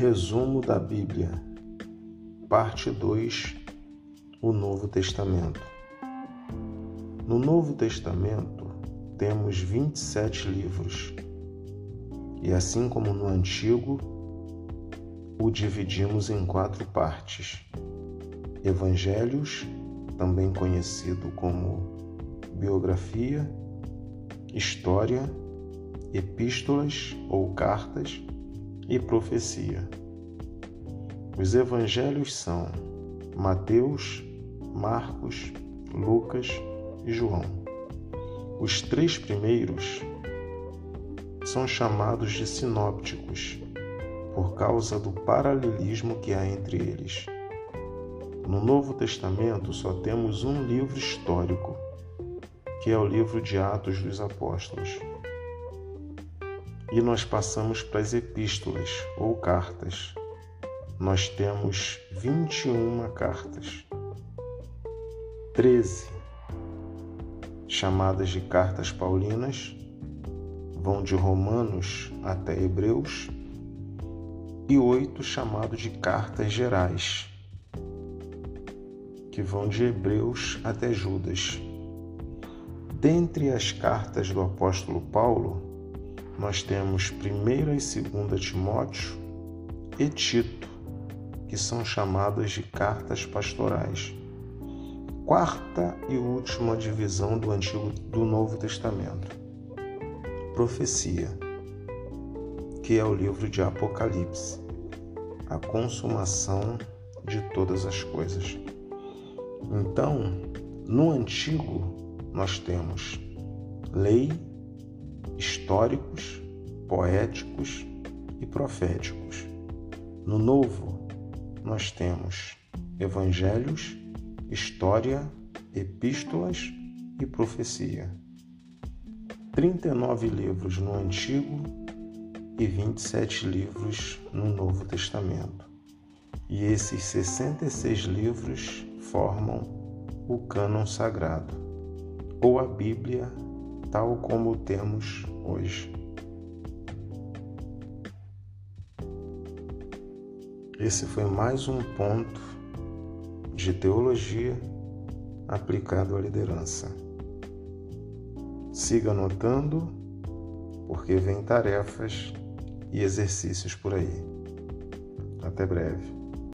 Resumo da Bíblia, Parte 2 O Novo Testamento. No Novo Testamento temos 27 livros, e assim como no Antigo, o dividimos em quatro partes: Evangelhos, também conhecido como biografia, história, epístolas ou cartas e profecia. Os evangelhos são Mateus, Marcos, Lucas e João. Os três primeiros são chamados de sinópticos por causa do paralelismo que há entre eles. No Novo Testamento só temos um livro histórico, que é o livro de Atos dos Apóstolos e nós passamos para as epístolas ou cartas. Nós temos 21 cartas, 13 chamadas de cartas paulinas, vão de Romanos até Hebreus, e oito chamados de cartas gerais, que vão de Hebreus até Judas. Dentre as cartas do apóstolo Paulo, nós temos 1 e 2 Timóteo e Tito, que são chamadas de cartas pastorais. Quarta e última divisão do Antigo do Novo Testamento. Profecia, que é o livro de Apocalipse, a consumação de todas as coisas. Então, no Antigo, nós temos lei, históricos, poéticos e proféticos. No Novo, nós temos evangelhos, história, epístolas e profecia. 39 livros no Antigo e 27 livros no Novo Testamento. E esses 66 livros formam o cânon sagrado, ou a Bíblia tal como temos hoje. Esse foi mais um ponto de teologia aplicado à liderança. Siga anotando, porque vem tarefas e exercícios por aí. Até breve.